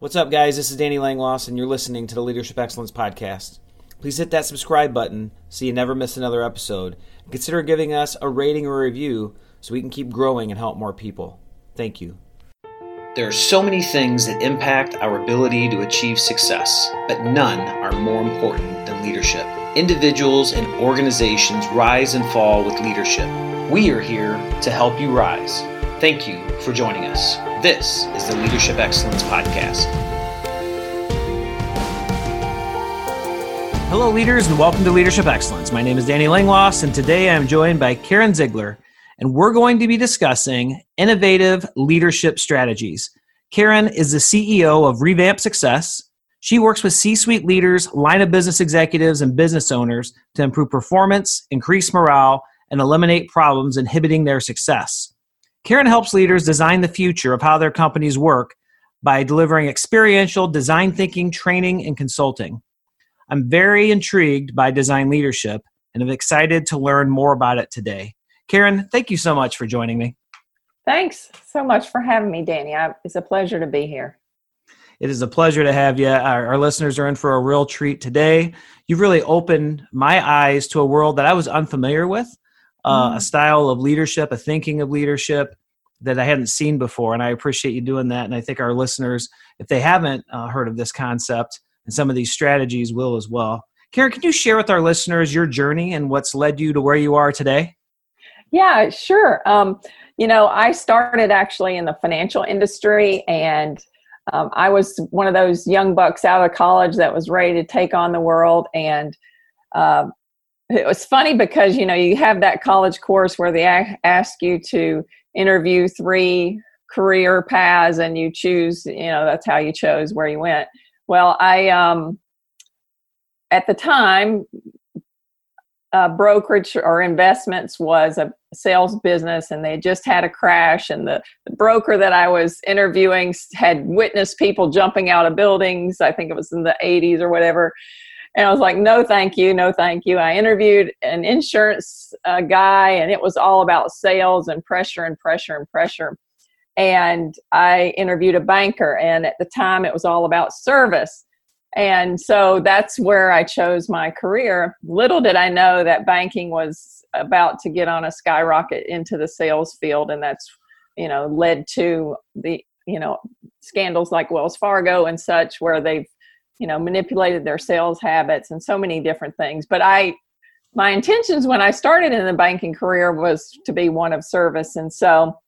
What's up, guys? This is Danny Langloss, and you're listening to the Leadership Excellence Podcast. Please hit that subscribe button so you never miss another episode. Consider giving us a rating or review so we can keep growing and help more people. Thank you. There are so many things that impact our ability to achieve success, but none are more important than leadership. Individuals and organizations rise and fall with leadership. We are here to help you rise. Thank you for joining us. This is the Leadership Excellence Podcast. Hello, leaders, and welcome to Leadership Excellence. My name is Danny Langloss, and today I'm joined by Karen Ziegler, and we're going to be discussing innovative leadership strategies. Karen is the CEO of Revamp Success. She works with C suite leaders, line of business executives, and business owners to improve performance, increase morale, and eliminate problems inhibiting their success. Karen helps leaders design the future of how their companies work by delivering experiential design thinking, training, and consulting. I'm very intrigued by design leadership and I'm excited to learn more about it today. Karen, thank you so much for joining me. Thanks so much for having me, Danny. It's a pleasure to be here. It is a pleasure to have you. Our, our, listeners are in for a real treat today. You've really opened my eyes to a world that I was unfamiliar with uh, mm. a style of leadership, a thinking of leadership that I hadn't seen before. And I appreciate you doing that. And I think our listeners, if they haven't uh, heard of this concept and some of these strategies, will as well. Karen, can you share with our listeners your journey and what's led you to where you are today? Yeah, sure. Um, you know, I started actually in the financial industry and um, I was one of those young bucks out of college that was ready to take on the world. And uh, it was funny because you know you have that college course where they ask you to interview three career paths and you choose you know that's how you chose where you went. Well i um at the time uh, brokerage or investments was a sales business and they just had a crash and the, the, broker that i was interviewing had witnessed people jumping out of buildings. I think it was in the 80s or whatever and I was like, no, thank you, no, thank you. I interviewed an insurance uh, guy, and it was all about sales and pressure and pressure and pressure. And I interviewed a banker, and at the time, it was all about service. And so that's where I chose my career. Little did I know that banking was about to get on a skyrocket into the sales field, and that's you know led to the you know scandals like Wells Fargo and such, where they've you know manipulated their sales habits and so many different things. But i my intentions when i started in the banking career was to be one of service. And so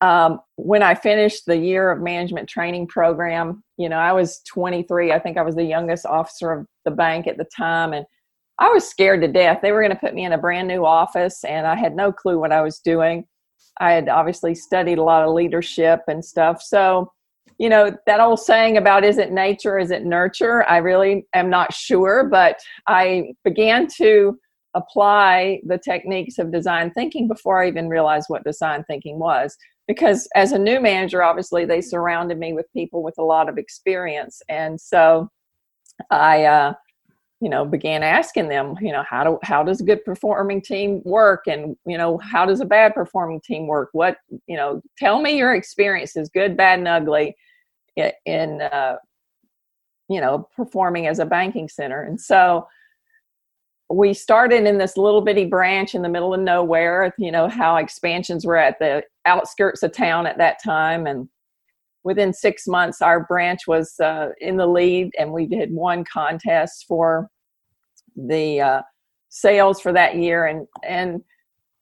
um, when i finished the year of management training program you know i was 23 i think i was the youngest officer of the bank at the time. And i was scared to death. They were going to put me in a brand new office and i had no clue what i was doing. I had obviously studied a lot of leadership and stuff. So you know that old saying about is it nature is it nurture? I really am not sure but i began to apply the techniques of design thinking before i even realized what design thinking was. Because as a new manager obviously they surrounded me with people with a lot of experience. And so i uh, you know began asking them you know how do how does a good performing team work? And you know how does a bad performing team work? What you know tell me your experiences good bad and ugly in uh, you know performing as a banking center. And so we started in this little bitty branch in the middle of nowhere you know how expansions were at the outskirts of town at that time. And within six months our branch was uh, in the lead and we did one contest for the uh, sales for that year. And and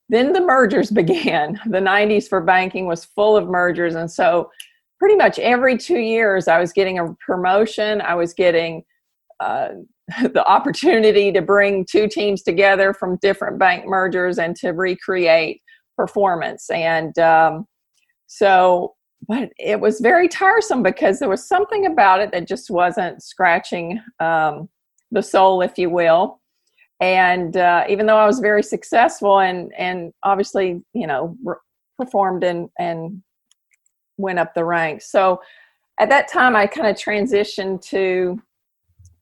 then the mergers began. The 90s for banking was full of mergers. And so pretty much every two years i was getting a promotion. I was getting uh, the opportunity to bring two teams together from different bank mergers and to recreate performance. And um, so but it was very tiresome because there was something about it that just wasn't scratching um, the soul if you will. And uh, even though i was very successful and and obviously you know re- performed and and went up the ranks. So at that time, I kind of transitioned to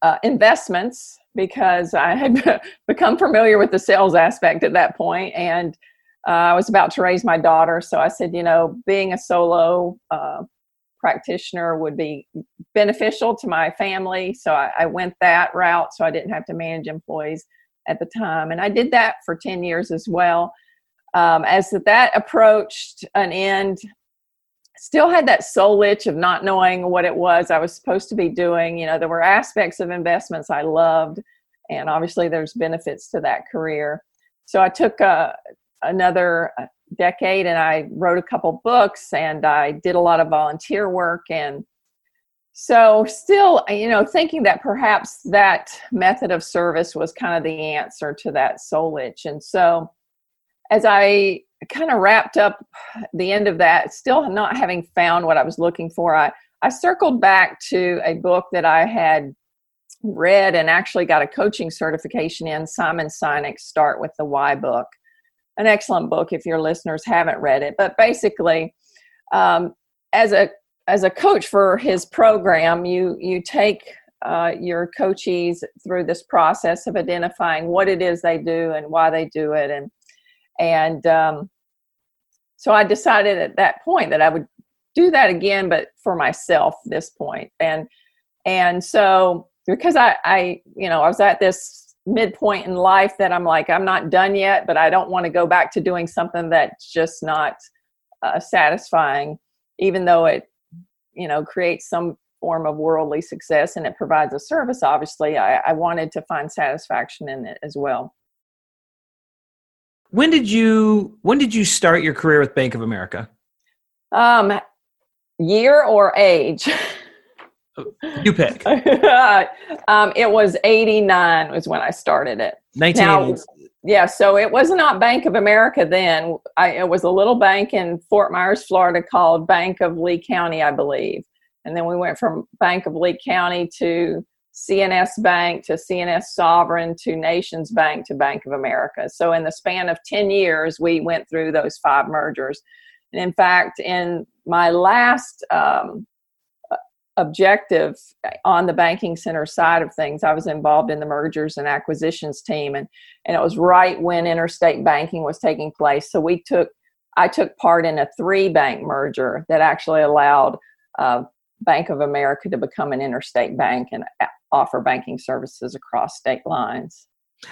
uh, investments because I had become familiar with the sales aspect at that point, and uh, I was about to raise my daughter. So I said, you know, being a solo uh, practitioner would be beneficial to my family. So I, I, went that route so I didn't have to manage employees at the time. And I did that for 10 years as well. Um, as that approached an end, still had that soul itch of not knowing what it was I was supposed to be doing. You know, there were aspects of investments I loved, and obviously there's benefits to that career. So I took uh, another uh, decade and I wrote a couple books and I did a lot of volunteer work and so still you know thinking that perhaps that method of service was kind of the answer to that soul itch and so as I kind of wrapped up the end of that still not having found what I was looking for I I circled back to a book that I had read and actually got a coaching certification in Simon Sinek's Start with the Why book an excellent book if your listeners haven't read it. But basically, um, as a as a coach for his program, you you take uh, your coachees through this process of identifying what it is they do and why they do it, and and um, so I decided at that point that I would do that again, but for myself this point, and and so because I I you know I was at this midpoint in life that I'm like, I'm not done yet, but I don't want to go back to doing something that's just not uh, satisfying, even though it, you know, creates some form of worldly success and it provides a service. Obviously, I, I wanted to find satisfaction in it as well. When did you When did you start your career with Bank of America? Um, year or age. You pick. um, it was 89 was when I started it. 1980. yeah, so it was not Bank of America then. I, it was a little bank in Fort Myers, Florida called Bank of Lee County, I believe. And then we went from Bank of Lee County to CNS Bank to CNS Sovran to Nations Bank to Bank of America. So in the span of 10 years, we went through those five mergers. And in fact, in my last um, objective on the banking center side of things. I was involved in the mergers and acquisitions team, and and it was right when interstate banking was taking place. So we took I took part in a three bank merger that actually allowed uh, Bank of America to become an interstate bank and offer banking services across state lines.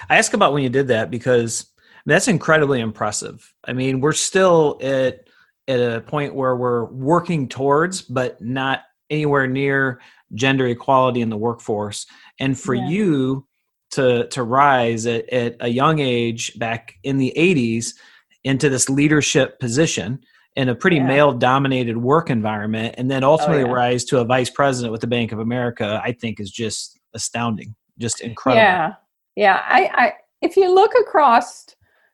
I ask about when you did that because that's incredibly impressive. I mean, we're still at at a point where we're working towards, but not anywhere near gender equality in the workforce and for yeah. you to to rise at, at a young age back in the 80s into this leadership position in a pretty yeah. male dominated work environment and then ultimately oh, yeah. rise to a vice president with the bank of america i think is just astounding just incredible yeah yeah i, I if you look across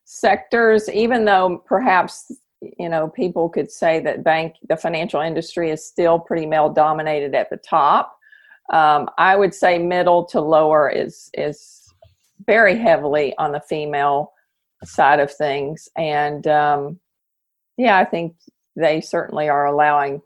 sectors even though perhaps you know people could say that bank the financial industry is still pretty male dominated at the top um, i would say middle to lower is is very heavily on the female side of things and um, yeah i think they certainly are allowing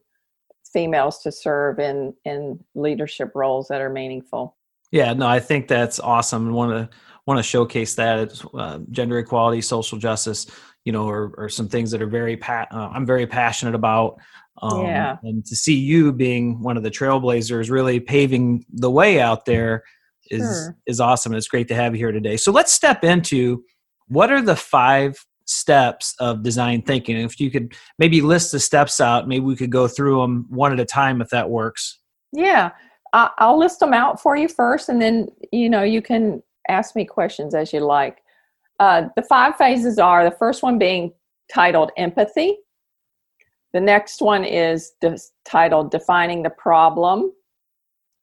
females to serve in in leadership roles that are meaningful yeah no i think that's awesome and want to want to showcase that uh, gender equality social justice you know, or, or some things that are very, pa- uh, I'm very passionate about. Um, yeah. And to see you being one of the trailblazers, really paving the way out there, is sure. is awesome. And it's great to have you here today. So let's step into what are the five steps of design thinking. If you could maybe list the steps out, maybe we could go through them one at a time if that works. Yeah, I'll list them out for you first, and then you know you can ask me questions as you like. Uh, the five phases are the first one being titled empathy. The next one is de- titled defining the problem.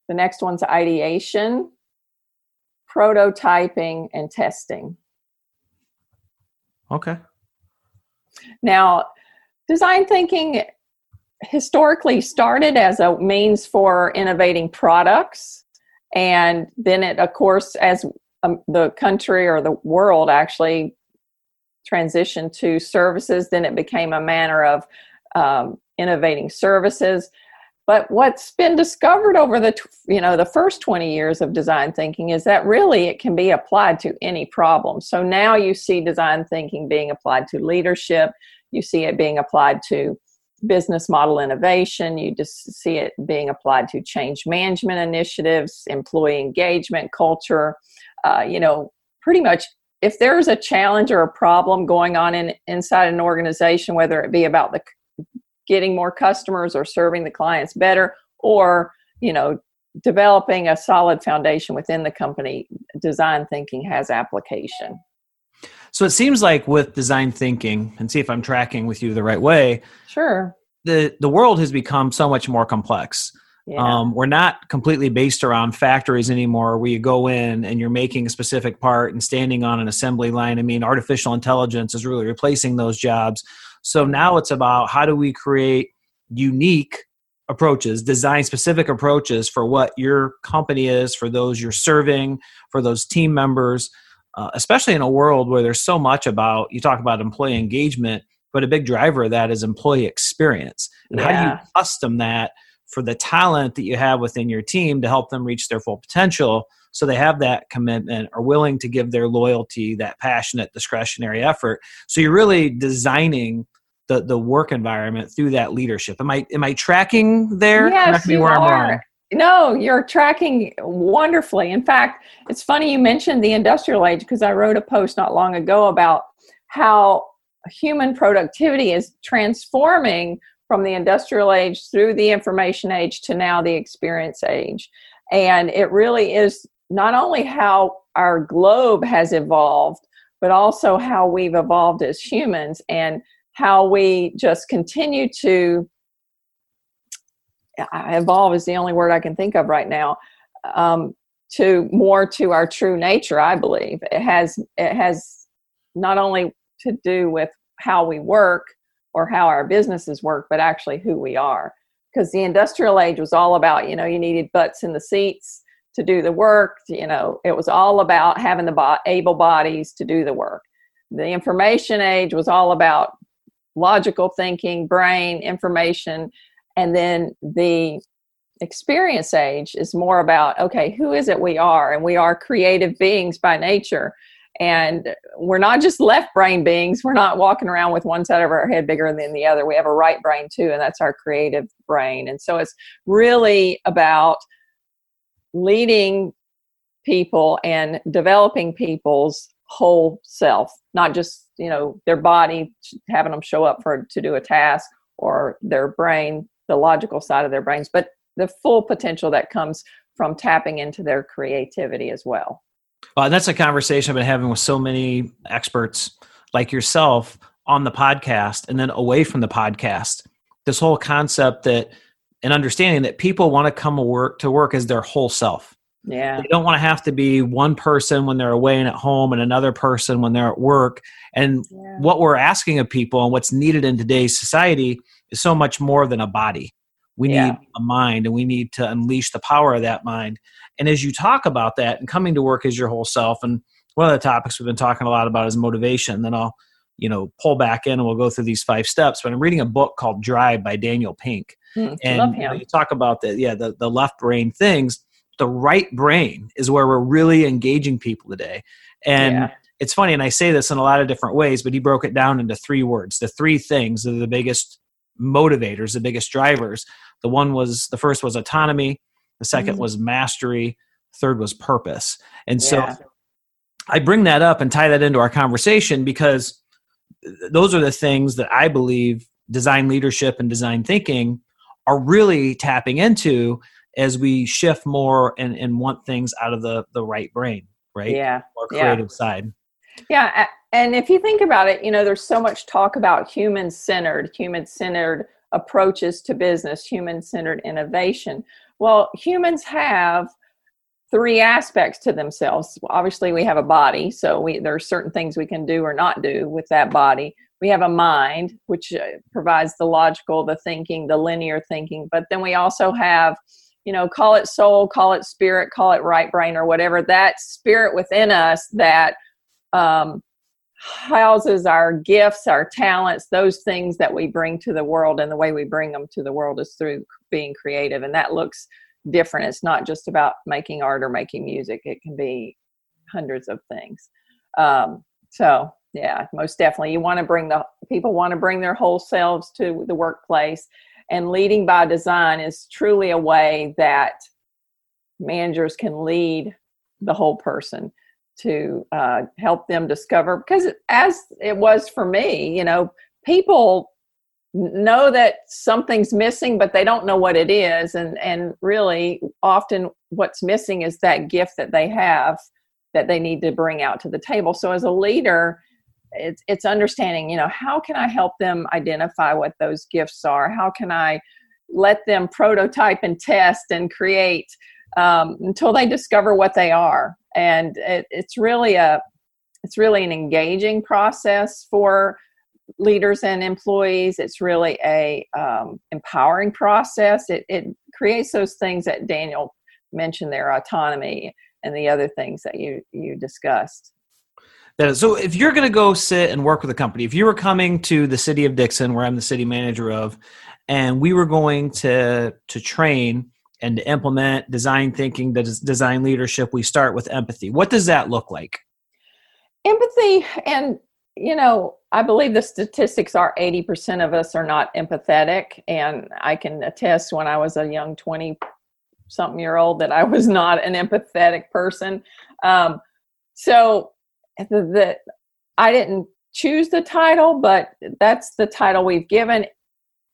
The next one's ideation, prototyping, and testing. Okay. Now, design thinking historically started as a means for innovating products. And then it, of course, as um, the country or the world actually transitioned to services. Then it became a manner of um, innovating services. But what's been discovered over the you know the first 20 years of design thinking is that really it can be applied to any problem. So now you see design thinking being applied to leadership. You see it being applied to business model innovation. You just see it being applied to change management initiatives, employee engagement, culture. Uh, you know, pretty much if there's a challenge or a problem going on in inside an organization, whether it be about the getting more customers or serving the clients better, or you know, developing a solid foundation within the company, design thinking has application. So it seems like with design thinking, and see if I'm tracking with you the right way. Sure. The the world has become so much more complex. Yeah. Um, we're not completely based around factories anymore where you go in and you're making a specific part and standing on an assembly line. I mean, artificial intelligence is really replacing those jobs. So now it's about how do we create unique approaches, design specific approaches for what your company is, for those you're serving, for those team members uh, especially in a world where there's so much about you talk about employee engagement but a big driver of that is employee experience and yeah. how do you custom that for the talent that you have within your team to help them reach their full potential so they have that commitment are willing to give their loyalty that passionate discretionary effort so you're really designing the, the work environment through that leadership am i am i tracking there yes, you are. No, you're tracking wonderfully. In fact, it's funny you mentioned the industrial age because I wrote a post not long ago about how human productivity is transforming from the industrial age through the information age to now the experience age. And it really is not only how our globe has evolved, but also how we've evolved as humans and how we just continue to evolve is the only word I can think of right now. Um, to more to our true nature, I believe it has it has not only to do with how we work or how our businesses work, but actually who we are. Because the industrial age was all about you know you needed butts in the seats to do the work. You know it was all about having the bo- able bodies to do the work. The information age was all about logical thinking, brain, information, and then the experience age is more about okay who is it we are and we are creative beings by nature and we're not just left brain beings we're not walking around with one side of our head bigger than the other we have a right brain too and that's our creative brain and so it's really about leading people and developing people's whole self not just you know their body having them show up for to do a task or their brain the logical side of their brains, but the full potential that comes from tapping into their creativity as well. Well, that's a conversation I've been having with so many experts like yourself on the podcast and then away from the podcast. This whole concept that and understanding that people want to come to work to work as their whole self. Yeah. They don't want to have to be one person when they're away and at home and another person when they're at work. And yeah. what we're asking of people and what's needed in today's society is so much more than a body. We yeah. need a mind and we need to unleash the power of that mind. And as you talk about that and coming to work as your whole self, and one of the topics we've been talking a lot about is motivation, then I'll, you know, pull back in and we'll go through these five steps. But I'm reading a book called Drive by Daniel Pink. Mm, and you, know, you talk about the yeah, the, the left brain things. The right brain is where we're really engaging people today. And yeah it's funny, and I say this in a lot of different ways, but he broke it down into three words. The three things that are the biggest motivators, the biggest drivers. The one was the first was autonomy, the 2nd mm-hmm. was mastery, third was purpose. And so yeah. I bring that up and tie that into our conversation because those are the things that I believe design leadership and design thinking are really tapping into as we shift more and, and want things out of the, the right brain, right? Yeah. Or creative yeah. side. Yeah, and if you think about it, you know, there's so much talk about human centered, human centered approaches to business, human centered innovation. Well, humans have three aspects to themselves. Obviously, we have a body, so we, there are certain things we can do or not do with that body. We have a mind, which uh, provides the logical, the thinking, the linear thinking. But then we also have, you know, call it soul, call it spirit, call it right brain, or whatever, that spirit within us that um, houses our gifts, our talents, those things that we bring to the world. And the way we bring them to the world is through being creative. And that looks different. It's not just about making art or making music, it can be hundreds of things. Um, so, yeah most definitely. You want to bring the people want to bring their whole selves to the workplace and leading by design is truly a way that managers can lead the whole person to uh, help them discover because as it was for me you know people know that something's missing but they don't know what it is and and really often what's missing is that gift that they have that they need to bring out to the table. So as a leader it's it's understanding you know how can i help them identify what those gifts are? How can i let them prototype and test and create um, until they discover what they are? And it, it's really a it's really an engaging process for leaders and employees. It's really a um, empowering process. It, it creates those things that daniel mentioned their autonomy and the other things that you you discussed that is, so if you're going to go sit and work with a company if you were coming to the city of dixon where i'm the city manager of and we were going to to train and to implement design thinking the design leadership we start with empathy. What does that look like? Empathy and you know i believe the statistics are 80% of us are not empathetic and i can attest when i was a young 20 something year old that i was not an empathetic person. Um, so the i didn't choose the title but that's the title we've given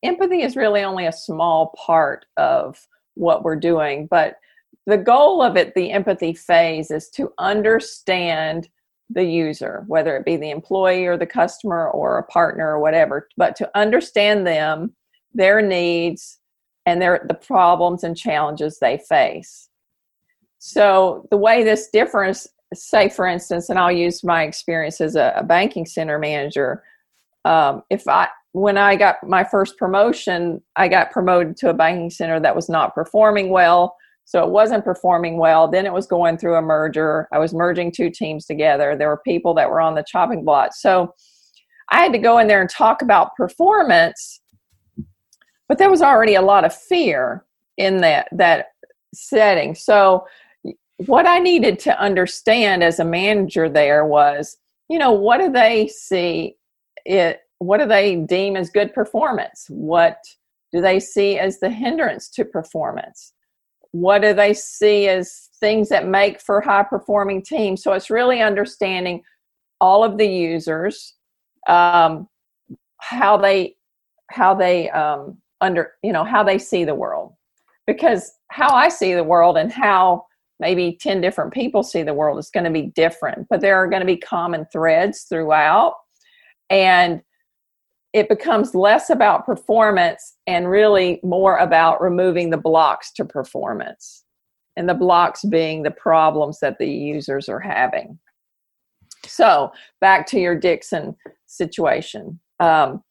empathy is really only a small part of what we're doing. But the goal of it, the empathy phase, is to understand the user, whether it be the employee or the customer or a partner or whatever, but to understand them, their needs, and their the problems and challenges they face. So the way this differs, say for instance, and I'll use my experience as a, a banking center manager. Um, if I when I got my first promotion, I got promoted to a banking center that was not performing well. So it wasn't performing well. Then it was going through a merger. I was merging two teams together. There were people that were on the chopping block. So I had to go in there and talk about performance, but there was already a lot of fear in that that setting. So what I needed to understand as a manager there was, you know, what do they see it what do they deem as good performance? What do they see as the hindrance to performance? What do they see as things that make for high performing teams? So it's really understanding all of the users, um, how they how they um, under you know how they see the world, because how I see the world and how maybe 10 different people see the world is going to be different but there are going to be common threads throughout. And it becomes less about performance and really more about removing the blocks to performance. And the blocks being the problems that the users are having. So back to your dixon situation. Um,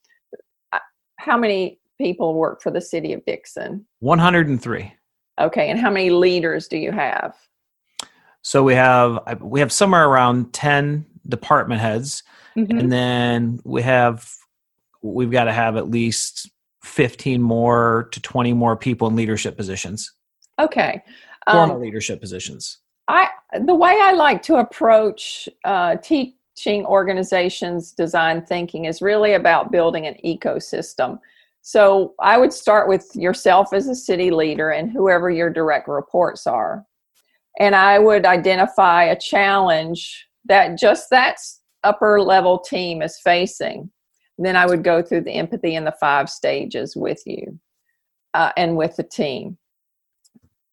how many people work for the city of dixon? 103 okay and how many leaders do you have so we have we have somewhere around 10 department heads mm-hmm. and then we have we've got to have at least 15 more to 20 more people in leadership positions. Okay. Formal um, leadership positions. I the way I like to approach uh, teaching organizations design thinking is really about building an ecosystem. So I would start with yourself as a city leader and whoever your direct reports are. And I would identify a challenge that just that upper level team is facing then I would go through the empathy in the five stages with you uh, and with the team.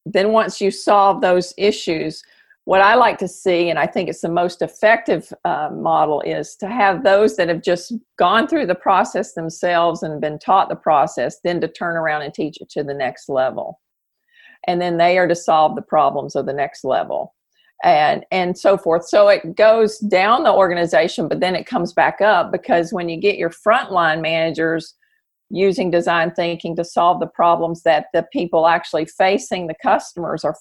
Then, once you solve those issues, what I like to see, and I think it's the most effective uh, model, is to have those that have just gone through the process themselves and been taught the process, then to turn around and teach it to the next level. And then they are to solve the problems of the next level and and so forth so it goes down the organization but then it comes back up because when you get your frontline managers using design thinking to solve the problems that the people actually facing the customers are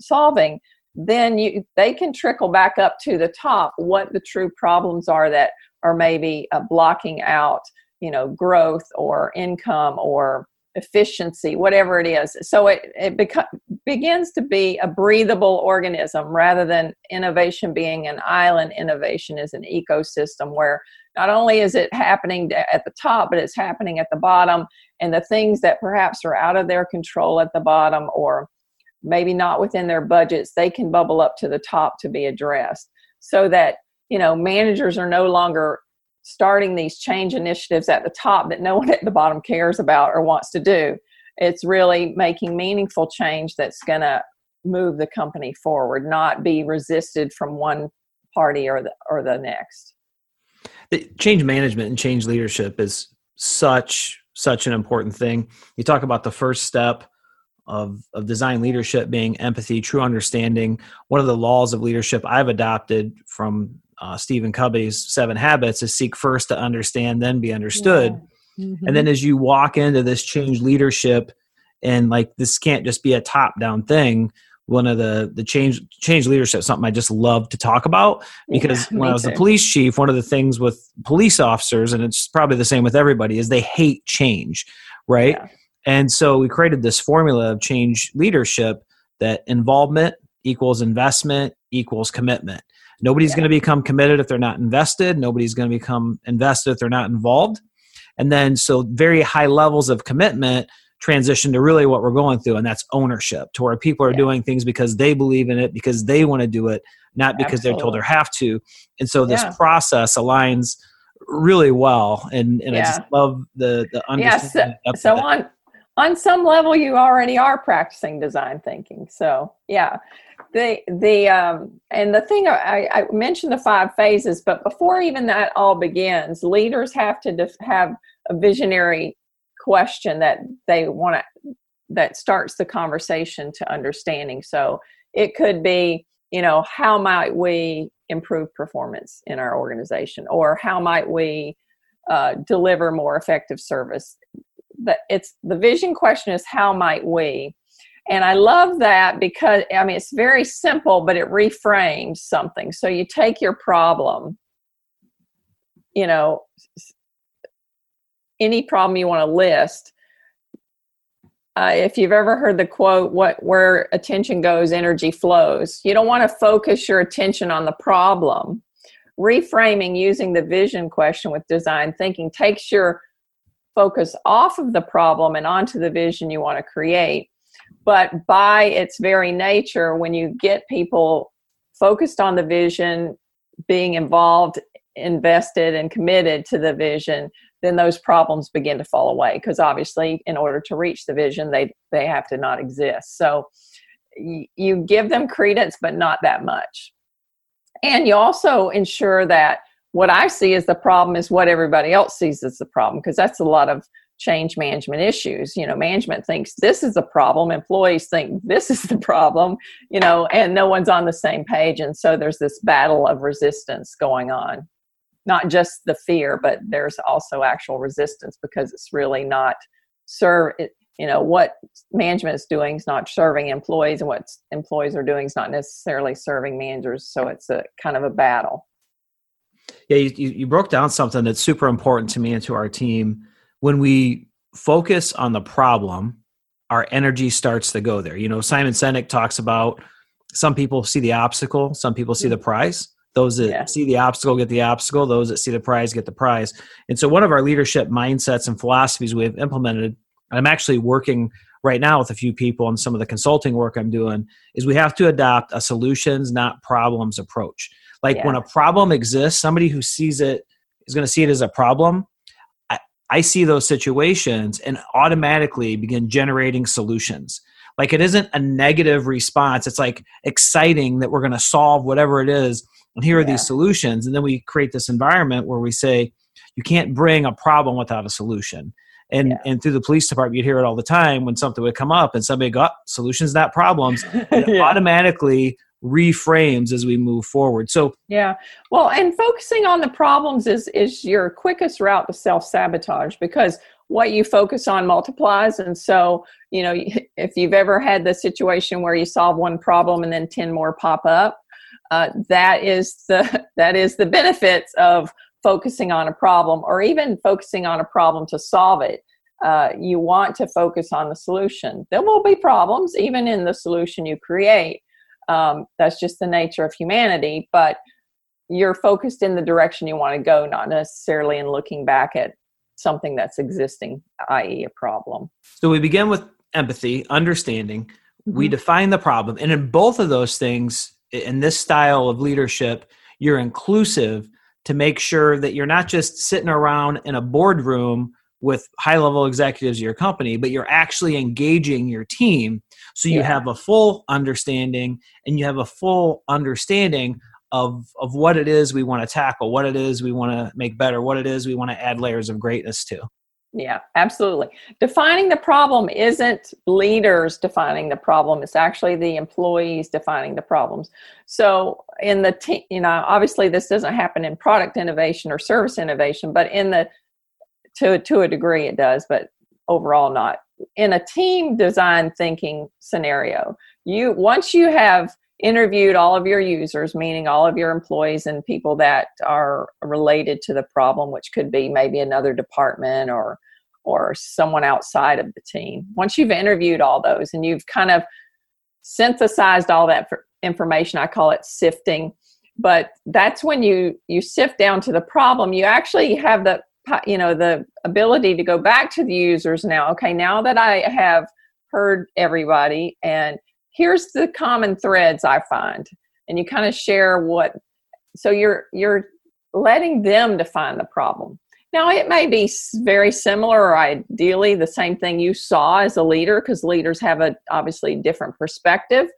solving then you they can trickle back up to the top what the true problems are that are maybe uh, blocking out you know growth or income or efficiency whatever it is. So it, it becomes begins to be a breathable organism rather than innovation being an island. Innovation is an ecosystem where not only is it happening at the top but it's happening at the bottom and the things that perhaps are out of their control at the bottom or maybe not within their budgets they can bubble up to the top to be addressed so that you know managers are no longer starting these change initiatives at the top that no one at the bottom cares about or wants to do. It's really making meaningful change that's going to move the company forward not be resisted from one party or the or the next. The change management and change leadership is such such an important thing. You talk about the first step of, of design leadership being empathy, true understanding. One of the laws of leadership I've adopted from uh, Stephen Covey's Seven Habits is seek first to understand, then be understood. Yeah. Mm-hmm. And then as you walk into this change leadership, and like this can't just be a top down thing. One of the the change change leadership something I just love to talk about because yeah, when I was too. the police chief, one of the things with police officers, and it's probably the same with everybody, is they hate change, right? Yeah and so we created this formula of change leadership that involvement equals investment equals commitment. Nobody's yeah. going to become committed if they're not invested. Nobody's going to become invested if they're not involved. And then, so very high levels of commitment transition to really what we're going through, and that's ownership, to where people are yeah. doing things because they believe in it, because they want to do it, not because Absolutely. they're told they have to. And so this yeah. process aligns really well, and, and I just love the the understanding. Yeah, so, so on on some level you already are practicing design thinking. So yeah the the um, and the thing I, I, mentioned the five phases but before even that all begins leaders have to def- have a visionary question that they want to that starts the conversation to understanding. So it could be you know how might we improve performance in our organization? Or how might we uh, deliver more effective service the it's the vision question is how might we? And i love that because i mean it's very simple but it reframes something. So you take your problem you know any problem you want to list uh, if you've ever heard the quote what where attention goes energy flows. You don't want to focus your attention on the problem. Reframing using the vision question with design thinking takes your focus off of the problem and onto the vision you want to create. But by its very nature, when you get people focused on the vision, being involved, invested, and committed to the vision, then those problems begin to fall away because obviously, in order to reach the vision, they, they have to not exist. So you give them credence, but not that much. And you also ensure that what I see as the problem is what everybody else sees as the problem because that's a lot of change management issues. You know, management thinks this is the problem, employees think this is the problem, you know, and no one's on the same page. And so there's this battle of resistance going on. Not just the fear, but there's also actual resistance because it's really not serve it, you know what management is doing is not serving employees and what employees are doing is not necessarily serving managers so it's a kind of a battle yeah, you, you broke down something that's super important to me and to our team. When we focus on the problem, our energy starts to go there. You know, Simon Sinek talks about some people see the obstacle, some people see the prize. Those that yeah. see the obstacle get the obstacle, those that see the prize get the prize. And so, one of our leadership mindsets and philosophies we have implemented, I'm actually working right now with a few people on some of the consulting work I'm doing, is we have to adopt a solutions, not problems approach. Like yeah. when a problem exists, somebody who sees it is going to see it as a problem. I, I see those situations and automatically begin generating solutions. Like it isn't a negative response. It's like exciting that we're going to solve whatever it is. And here are yeah. these solutions. And then we create this environment where we say, you can't bring a problem without a solution. And yeah. and through the police department, you'd hear it all the time when something would come up and somebody go, oh, solutions, not problems. yeah. automatically reframes as we move forward so yeah well and focusing on the problems is is your quickest route to self-sabotage because what you focus on multiplies and so you know if you've ever had the situation where you solve one problem and then 10 more pop up uh, that is the that is the benefits of focusing on a problem or even focusing on a problem to solve it uh, you want to focus on the solution. There will be problems even in the solution you create. Um, that's just the nature of humanity, but you're focused in the direction you want to go, not necessarily in looking back at something that's existing, i.e., a problem. So we begin with empathy, understanding. Mm-hmm. We define the problem. And in both of those things, in this style of leadership, you're inclusive to make sure that you're not just sitting around in a boardroom with high level executives of your company, but you're actually engaging your team. So you yeah. have a full understanding and you have a full understanding of of what it is we want to tackle, what it is we want to make better, what it is we want to add layers of greatness to. Yeah, absolutely. Defining the problem isn't leaders defining the problem, it's actually the employees defining the problems. So, in the team, you know, obviously this doesn't happen in product innovation or service innovation, but in the to to a degree it does, but overall not. In a team design thinking scenario, you once you have interviewed all of your users, meaning all of your employees and people that are related to the problem, which could be maybe another department or or someone outside of the team. Once you've interviewed all those and you've kind of synthesized all that information, I call it sifting. But that's when you you sift down to the problem. You actually have the you know the ability to go back to the users now. Okay, now that I have heard everybody and here's the common threads I find. And you kind of share what so you're you're letting them define the problem. Now it may be very similar or ideally the same thing you saw as a leader because leaders have a obviously different perspective,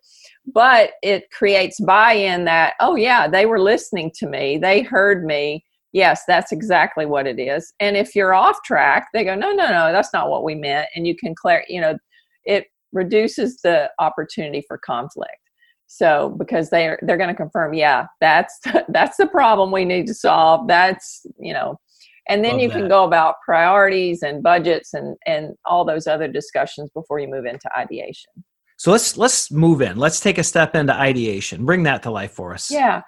but it creates buy-in that oh yeah, they were listening to me, they heard me. Yes, that's exactly what it is. And if you're off track, they go no no no, that's not what we meant. And you can clear, you know, it reduces the opportunity for conflict. So because they're they're going to confirm yeah that's that's the problem we need to solve. That's you know and then Love you that. can go about priorities and budgets and and all those other discussions before you move into ideation. So let's let's move in. Let's take a step into ideation. Bring that to life for us. Yeah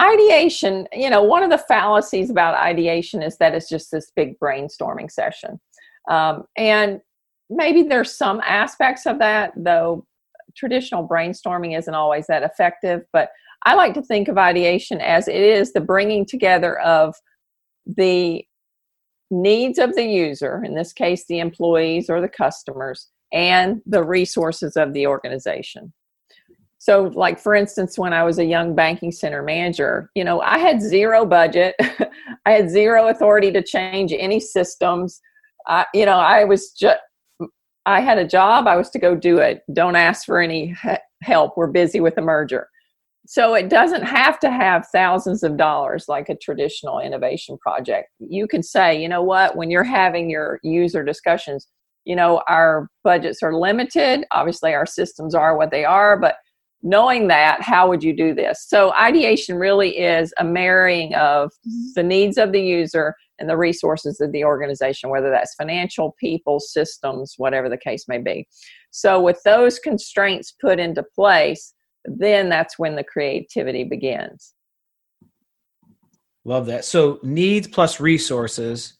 ideation you know one of the fallacies about ideation is that it's just this big brainstorming session um, and maybe there's some aspects of that, though traditional brainstorming isn't always that effective. But I like to think of ideation as it is the bringing together of the needs of the user, in this case, the employees or the customers, and the resources of the organization. So, like for instance, when I was a young banking center manager, you know, I had zero budget, I had zero authority to change any systems. I, you know, I was just I had a job, I was to go do it. Don't ask for any help. We're busy with the merger. So it doesn't have to have thousands of dollars like a traditional innovation project. You can say, you know what, when you're having your user discussions, you know, our budgets are limited. Obviously, our systems are what they are, but knowing that, how would you do this? So, ideation really is a marrying of mm-hmm. the needs of the user and the resources of the organization, whether that's financial, people, systems, whatever the case may be. So, with those constraints put into place, then that's when the creativity begins. Love that. So, needs plus resources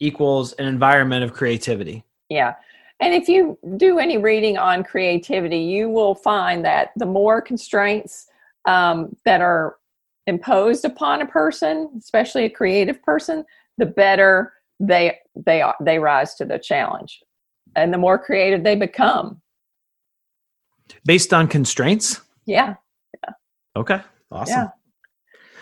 equals an environment of creativity. Yeah. And if you do any reading on creativity, you will find that the more constraints um, that are imposed upon a person, especially a creative person, the better they they are, they rise to the challenge, and the more creative they become. Based on constraints. Yeah. yeah. Okay. Awesome. Yeah.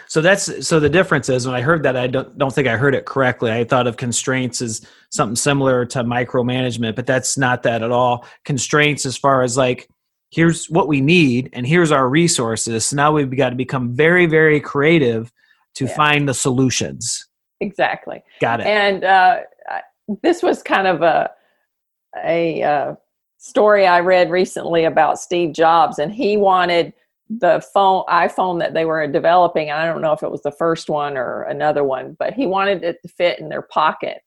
So that's so the difference is when I heard that I don't don't think I heard it correctly. I thought of constraints as something similar to micromanagement, but that's not that at all. Constraints as far as like here's what we need and here's our resources. So now we've got to become very very creative to yeah. find the solutions. Exactly. Got it. And uh, this was kind of a a uh, story I read recently about Steve Jobs, and he wanted the phone iPhone that they were developing. I don't know if it was the first one or another one, but he wanted it to fit in their pocket.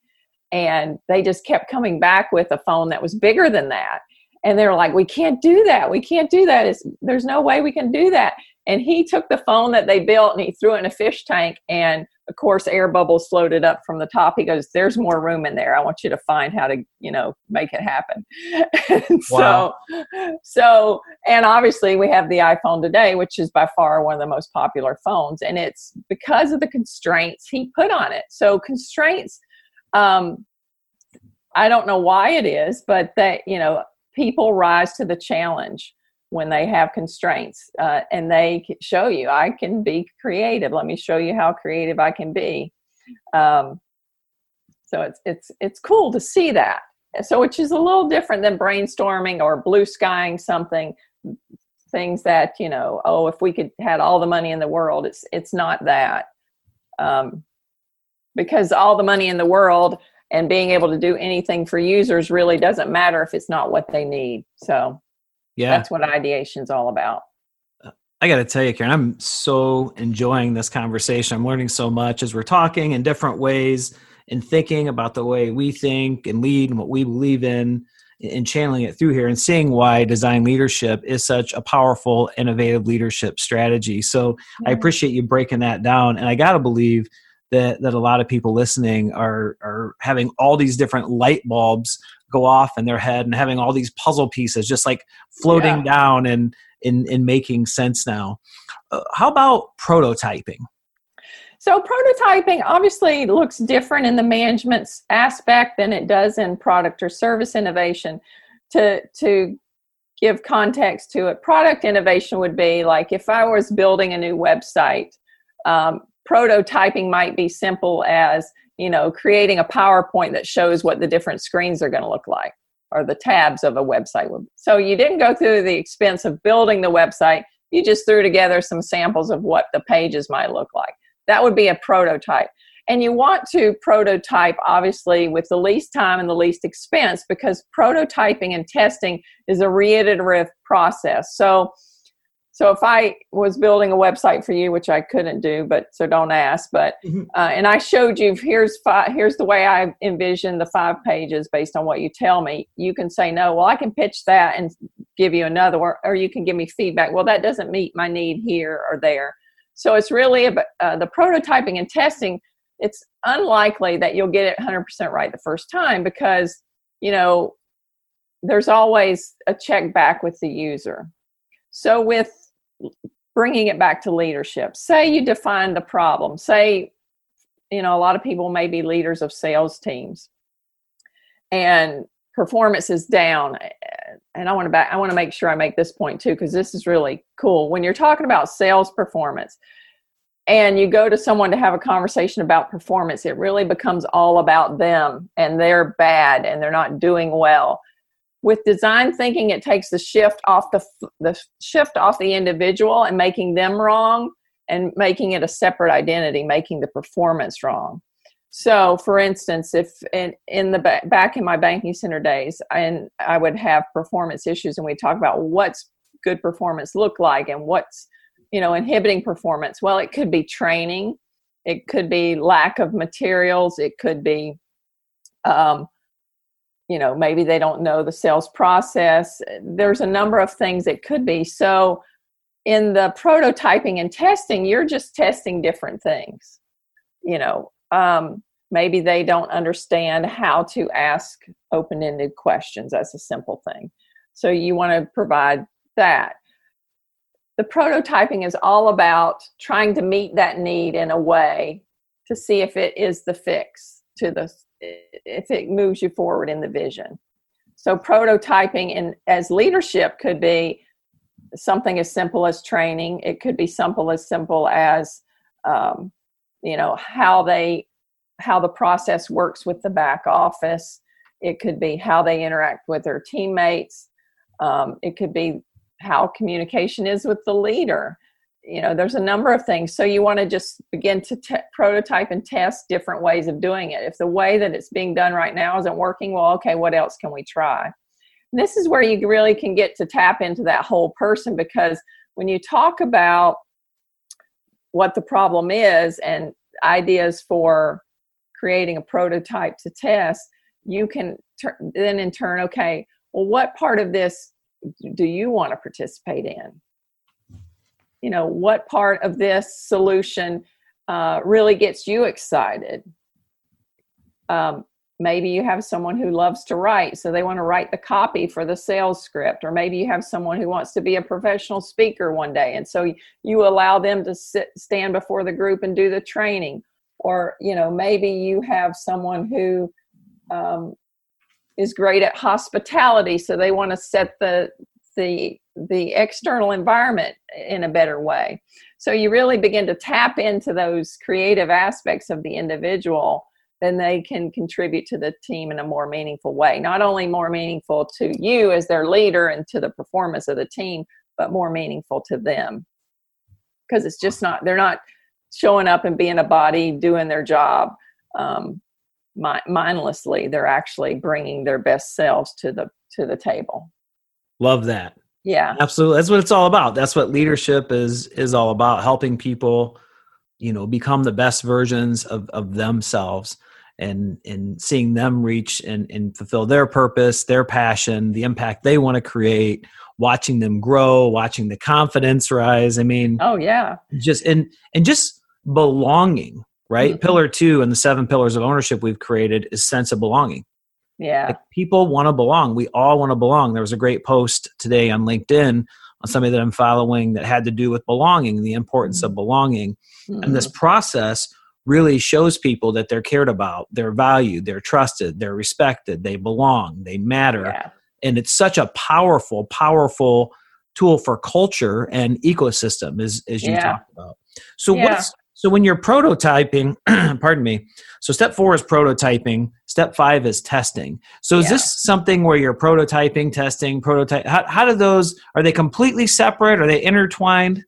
And they just kept coming back with a phone that was bigger than that. And they were like, "We can't do that. We can't do that. It's, there's no way we can do that." And he took the phone that they built and he threw it in a fish tank. And of course air bubbles floated up from the top. He goes there's more room in there. I want you to find how to you know make it happen. Wow. so so and obviously we have the iphone today which is by far one of the most popular phones and it's because of the constraints he put on it. So constraints um i don't know why it is but that you know people rise to the challenge when they have constraints uh, and they show you i can be creative. Let me show you how creative i can be. Um, so it's it's it's cool to see that. So which is a little different than brainstorming or blue skying something things that you know oh if we could had all the money in the world it's it's not that. Um, because all the money in the world and being able to do anything for users really doesn't matter if it's not what they need so yeah that's what ideation's all about I got to tell you, Karen, I'm so enjoying this conversation. I'm learning so much as we're talking in different ways and thinking about the way we think and lead and what we believe in and channeling it through here and seeing why design leadership is such a powerful, innovative leadership strategy. So I mm-hmm. appreciate you breaking that down. And I got to believe that, that a lot of people listening are, are having all these different light bulbs go off in their head and having all these puzzle pieces just like floating yeah. down and in, in making sense now. Uh, how about prototyping? So prototyping obviously looks different in the management aspect than it does in product or service innovation. To to give context to it, product innovation would be like if I was building a new website, um, prototyping might be simple as you know, creating a PowerPoint that shows what the different screens are going to look like or the tabs of a website. So you didn't go through the expense of building the website. You just threw together some samples of what the pages might look like. That would be a prototype. And you want to prototype, obviously, with the least time and the least expense because prototyping and testing is a reiterative process. So so if I was building a website for you, which I couldn't do, but so don't ask, but mm-hmm. uh, and I showed you here's five, here's the way I envision the five pages based on what you tell me. You can say no. Well, I can pitch that and give you another, or, or you can give me feedback. Well, that doesn't meet my need here or there. So it's really about uh, the prototyping and testing. It's unlikely that you'll get it 100% right the first time because you know there's always a check back with the user. So with bringing it back to leadership. Say you define the problem. Say you know a lot of people may be leaders of sales teams and performance is down and i want to back i want to make sure i make this point too because this is really cool. When you're talking about sales performance and you go to someone to have a conversation about performance it really becomes all about them and they're bad and they're not doing well with design thinking it takes the shift off the the shift off the individual and making them wrong and making it a separate identity making the performance wrong. So for instance if in, in the back, back in my banking center days and i would have performance issues and we talk about what's good performance look like and what's you know inhibiting performance. Well it could be training. It could be lack of materials. It could be um, you know maybe they don't know the sales process. There's a number of things it could be. So in the prototyping and testing you're just testing different things you know um, maybe they don't understand how to ask open-ended questions. That's a simple thing. So you want to provide that. The prototyping is all about trying to meet that need in a way to see if it is the fix to the if it moves you forward in the vision. So prototyping and as leadership could be something as simple as training. It could be simple as simple as um, you know how they how the process works with the back office. It could be how they interact with their teammates. Um, it could be how communication is with the leader you know there's a number of things. So you want to just begin to te- prototype and test different ways of doing it. If the way that it's being done right now isn't working well okay what else can we try? And this is where you really can get to tap into that whole person because when you talk about what the problem is and ideas for creating a prototype to test you can ter- then in turn okay well what part of this do you want to participate in you know what part of this solution uh, really gets you excited. Um, maybe you have someone who loves to write, so they want to write the copy for the sales script, or maybe you have someone who wants to be a professional speaker one day, and so you allow them to sit, stand before the group and do the training. Or you know, maybe you have someone who um, is great at hospitality, so they want to set the the the external environment in a better way. So you really begin to tap into those creative aspects of the individual, then they can contribute to the team in a more meaningful way. Not only more meaningful to you as their leader and to the performance of the team, but more meaningful to them. Because it's just not, they're not showing up and being a body doing their job um, mindlessly. They're actually bringing their best selves to the to the table. Love that. Yeah. Absolutely. That's what it's all about. That's what leadership is is all about, helping people, you know, become the best versions of of themselves and and seeing them reach and and fulfill their purpose, their passion, the impact they want to create, watching them grow, watching the confidence rise. I mean, oh yeah. Just and and just belonging, right? Mm-hmm. Pillar 2 and the seven pillars of ownership we've created is sense of belonging yeah. Like people want to belong. We all want to belong. There was a great post today on LinkedIn on somebody that I'm following that had to do with belonging, the importance of mm-hmm. belonging. Mm-hmm. And this mm-hmm. process really shows people that they're cared about, they're valued, they're trusted, they're respected, they belong, they matter. Yeah. And it's such a powerful, powerful tool for culture and ecosystem as, as you yeah. talked about. So yeah. what's so when you're prototyping, pardon me, so step four is prototyping, step five is testing. So is yeah. this something where you're prototyping, testing, prototype? How, how do those, are they completely separate? Are they intertwined?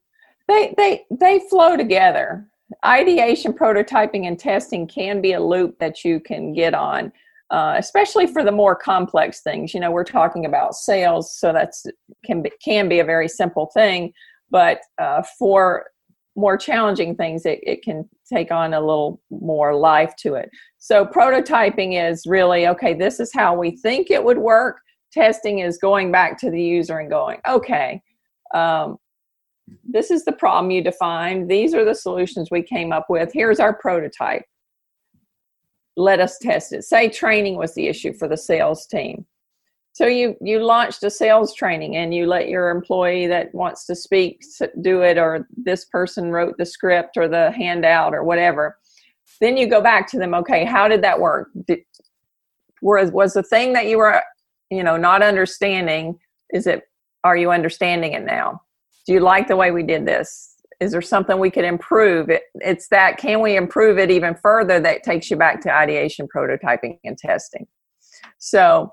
They, they, they flow together. Ideation, prototyping, and testing can be a loop that you can get on. Uh, especially for the more complex things. You know, we're talking about sales, so that's can be, can be a very simple thing. But uh, for more challenging things, it, it can take on a little more life to it. So, prototyping is really okay, this is how we think it would work. Testing is going back to the user and going, okay, um, this is the problem you defined. These are the solutions we came up with. Here's our prototype. Let us test it. Say training was the issue for the sales team. So you you launched a sales training and you let your employee that wants to speak do it, or this person wrote the script or the handout or whatever. Then you go back to them. Okay, how did that work? Did, was was the thing that you were you know not understanding? Is it are you understanding it now? Do you like the way we did this? Is there something we could improve? It, it's that can we improve it even further that takes you back to ideation, prototyping, and testing. So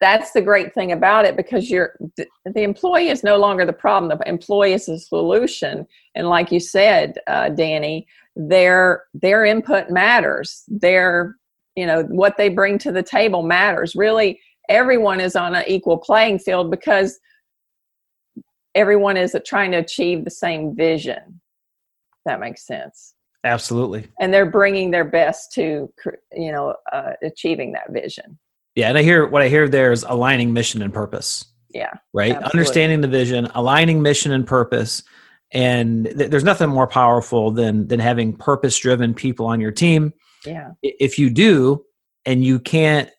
that's the great thing about it because you're the, the, employee is no longer the problem. The employee is the solution. And like you said uh, danny their their input matters. Their you know what they bring to the table matters. Really everyone is on an equal playing field because everyone is trying to achieve the same vision. That makes sense. Absolutely. And they're bringing their best to you know uh, achieving that vision yeah, and I hear what I hear there is aligning mission and purpose. Yeah. Right? Absolutely. Understanding the vision, aligning mission and purpose. And th- there's nothing more powerful than than having purpose-driven people on your team. Yeah. If you do and you can't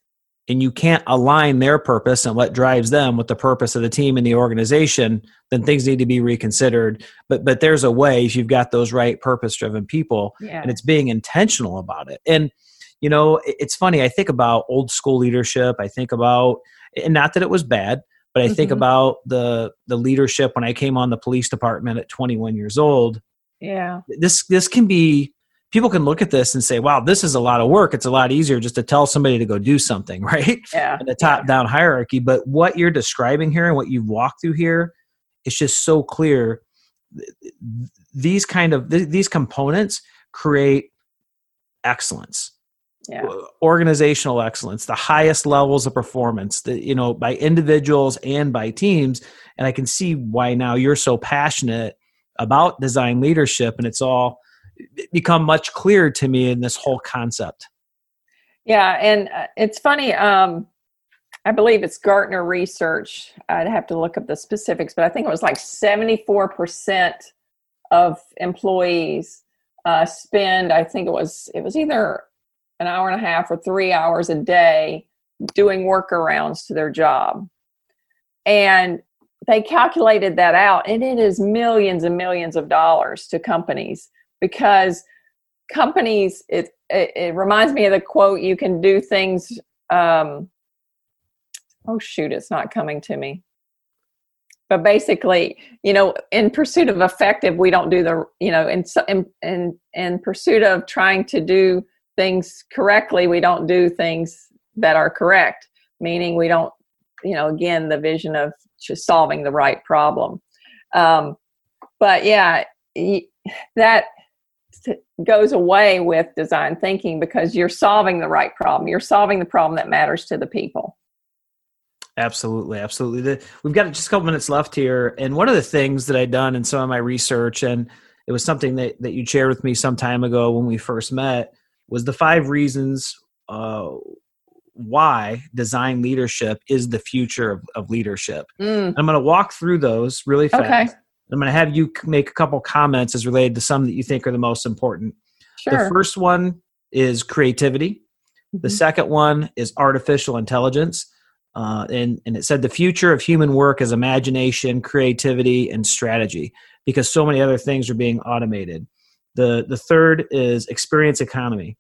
and you can't align their purpose and what drives them with the purpose of the team and the organization, then things need to be reconsidered. But but there's a way if you've got those right purpose driven people yeah. and it's being intentional about it. And you know, it's funny. I think about old school leadership. I think about, and not that it was bad, but I mm-hmm. think about the the leadership when I came on the police department at 21 years old. Yeah, this this can be. People can look at this and say, "Wow, this is a lot of work. It's a lot easier just to tell somebody to go do something, right?" Yeah, in the top down hierarchy. But what you're describing here and what you've walked through here, it's just so clear. These kind of these components create excellence yeah. organizational excellence the highest levels of performance the, you know by individuals and by teams. And i can see why now you're so passionate about design leadership and it's all become much clearer to me in this whole concept. Yeah and uh, it's funny um i believe it's gartner research. I'd have to look up the specifics but i think it was like 74% of employees uh, spend, I think it was it was either an hour and a half or three hours a day doing workarounds to their job, and they calculated that out, and it is millions and millions of dollars to companies because companies it, it, it reminds me of the quote you can do things um, oh shoot it's not coming to me. But basically you know in pursuit of effective we don't do the you know in in in, in pursuit of trying to do things correctly we don't do things that are correct. Meaning we don't you know again the vision of just solving the right problem. Um, but yeah that goes away with design thinking because you're solving the right problem. You're solving the problem that matters to the people. Absolutely, absolutely. We've got just a couple minutes left here, and one of the things that I'd done in some of my research, and it was something that that you shared with me some time ago when we first met, was the five reasons uh, why design leadership is the future of, of leadership. Mm. I'm going to walk through those really fast. Okay. I'm going to have you make a couple comments as related to some that you think are the most important. Sure. The first one is creativity. Mm-hmm. The second one is artificial intelligence. Uh, and, and it said the future of human work is imagination, creativity, and strategy because so many other things are being automated. The, the third is experience economy,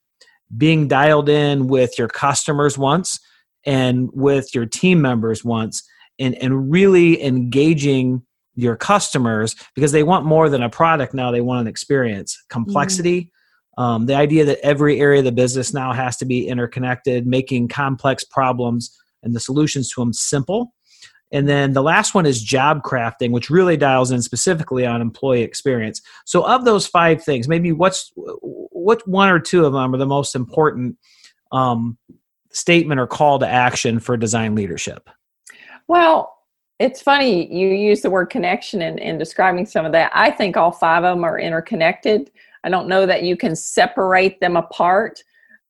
being dialed in with your customers once and with your team members once, and, and really engaging your customers because they want more than a product now, they want an experience. Complexity. Mm-hmm. Um, the idea that every area of the business now has to be interconnected, making complex problems and the solutions to them simple. And then the last one is job crafting, which really dials in specifically on employee experience. So, of those five things, maybe what's what one or two of them are the most important um, statement or call to action for design leadership? Well, it's funny you use the word connection in, in describing some of that. I think all five of them are interconnected. I don't know that you can separate them apart,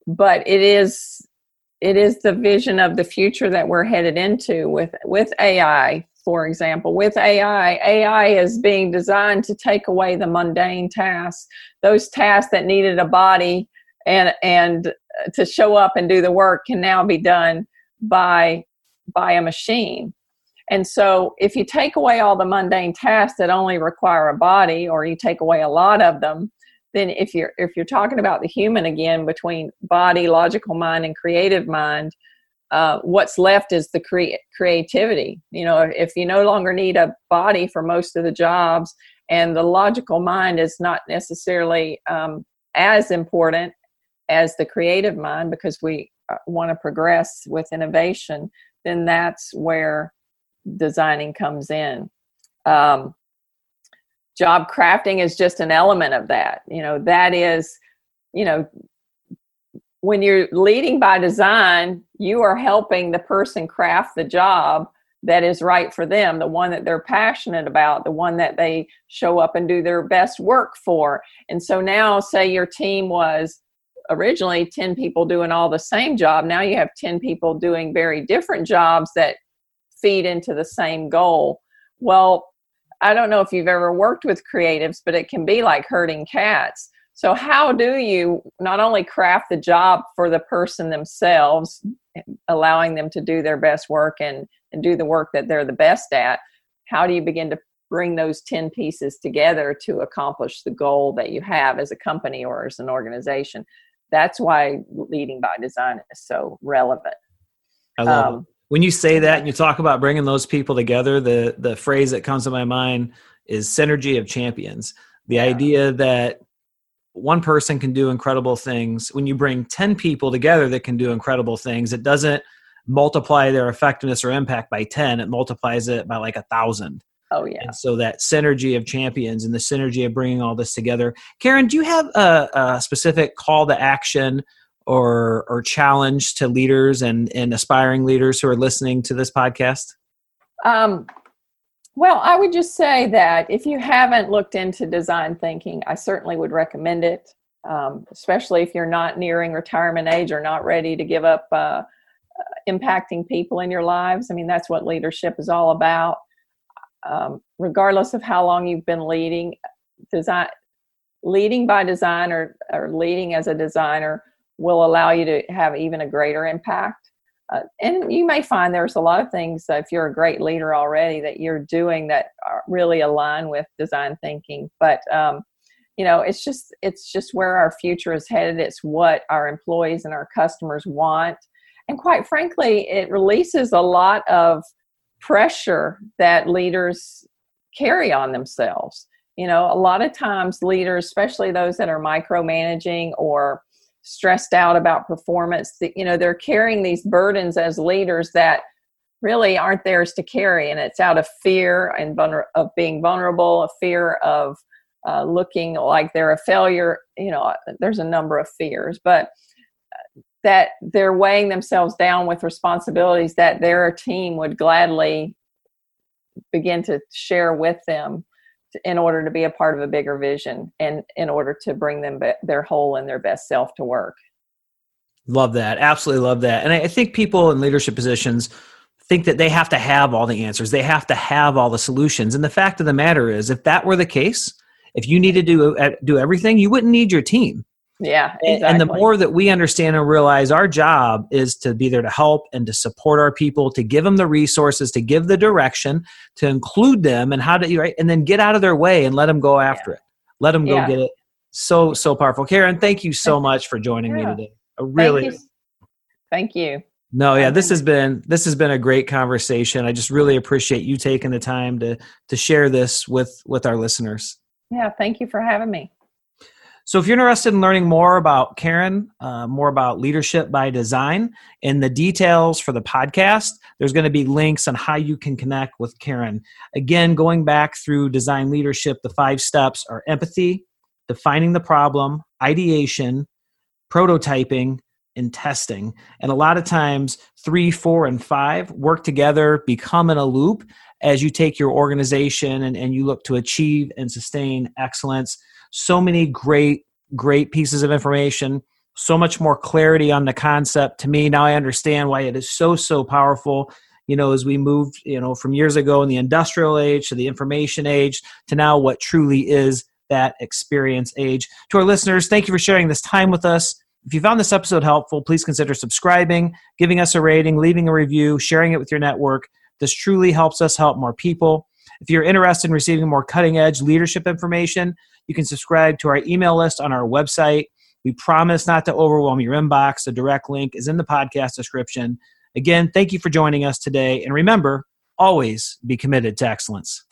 but it is it is the vision of the future that we're headed into with with AI for example. With AI AI is being designed to take away the mundane tasks those tasks that needed a body and and uh, to show up and do the work can now be done by by a machine. And so if you take away all the mundane tasks that only require a body or you take away a lot of them then if you're if you're talking about the human again between body logical mind and creative mind uh, what's left is the cre- creativity. You know if you no longer need a body for most of the jobs and the logical mind is not necessarily um, as important as the creative mind because we uh, want to progress with innovation then that's where designing comes in. Um, job crafting is just an element of that. You know that is you know when you're leading by design you are helping the person craft the job that is right for them the one that they're passionate about the one that they show up and do their best work for. And so now say your team was originally 10 people doing all the same job now you have 10 people doing very different jobs that feed into the same goal. Well I don't know if you've ever worked with creatives, but it can be like herding cats. So, how do you not only craft the job for the person themselves, allowing them to do their best work and, and do the work that they're the best at? How do you begin to bring those 10 pieces together to accomplish the goal that you have as a company or as an organization? That's why leading by design is so relevant. I love um, when you say that and you talk about bringing those people together, the the phrase that comes to my mind is synergy of champions. The yeah. idea that one person can do incredible things. When you bring 10 people together that can do incredible things it doesn't multiply their effectiveness or impact by 10 it multiplies it by like a thousand. Oh yeah. And so that synergy of champions and the synergy of bringing all this together. Karen do you have a, a specific call to action or or challenge to leaders and and aspiring leaders who are listening to this podcast? Um, well, I would just say that if you haven't looked into design thinking, I certainly would recommend it, um, especially if you're not nearing retirement age or not ready to give up uh, uh, impacting people in your lives. I mean, that's what leadership is all about. Um, regardless of how long you've been leading, design leading by design or, or leading as a designer will allow you to have even a greater impact. Uh, and you may find there's a lot of things uh, if you're a great leader already that you're doing that really align with design thinking. But um, you know, it's just it's just where our future is headed. It's what our employees and our customers want, and quite frankly, it releases a lot of pressure that leaders carry on themselves. You know, a lot of times leaders, especially those that are micromanaging or stressed out about performance, that you know, they're carrying these burdens as leaders that really aren't theirs to carry. And it's out of fear and vulner- of being vulnerable a fear of uh, looking like they're a failure you know there's a number of fears. But that they're weighing themselves down with responsibilities that their team would gladly begin to share with them in order to be a part of a bigger vision and in order to bring them their whole and their best self to work. Love that. Absolutely love that. And I think people in leadership positions think that they have to have all the answers, they have to have all the solutions. And the fact of the matter is, if that were the case, if you needed to do, uh, do everything, you wouldn't need your team. Yeah. Exactly. And the more that we understand and realize our job is to be there to help and to support our people, to give them the resources, to give the direction, to include them and how to, right? And then get out of their way and let them go after yeah. it. Let them go yeah. get it. So, so powerful. Karen, thank you so much for joining yeah. me today. I really. Thank you. Thank you. No, yeah, this has been this has been a great conversation. I just really appreciate you taking the time to to share this with with our listeners. Yeah, thank you for having me. So, if you're interested in learning more about Karen, uh, more about leadership by design, and the details for the podcast, there's going to be links on how you can connect with Karen. Again, going back through design leadership, the five steps are empathy, defining the problem, ideation, prototyping, and testing. And a lot of times, three, four, and five work together, become in a loop as you take your organization and, and you look to achieve and sustain excellence so many great, great pieces of information, so much more clarity on the concept. To me, now I understand why it is so, so powerful. You know, as we moved, you know, from years ago in the industrial age to the information age to now what truly is that experience age. To our listeners, thank you for sharing this time with us. If you found this episode helpful, please consider subscribing, giving us a rating, leaving a review, sharing it with your network. This truly helps us help more people. If you're interested in receiving more cutting edge leadership information, you can subscribe to our email list on our website. We promise not to overwhelm your inbox. The direct link is in the podcast description. Again, thank you for joining us today. And remember, always be committed to excellence.